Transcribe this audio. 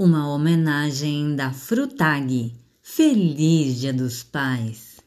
uma homenagem da Frutag. Feliz Dia dos Pais!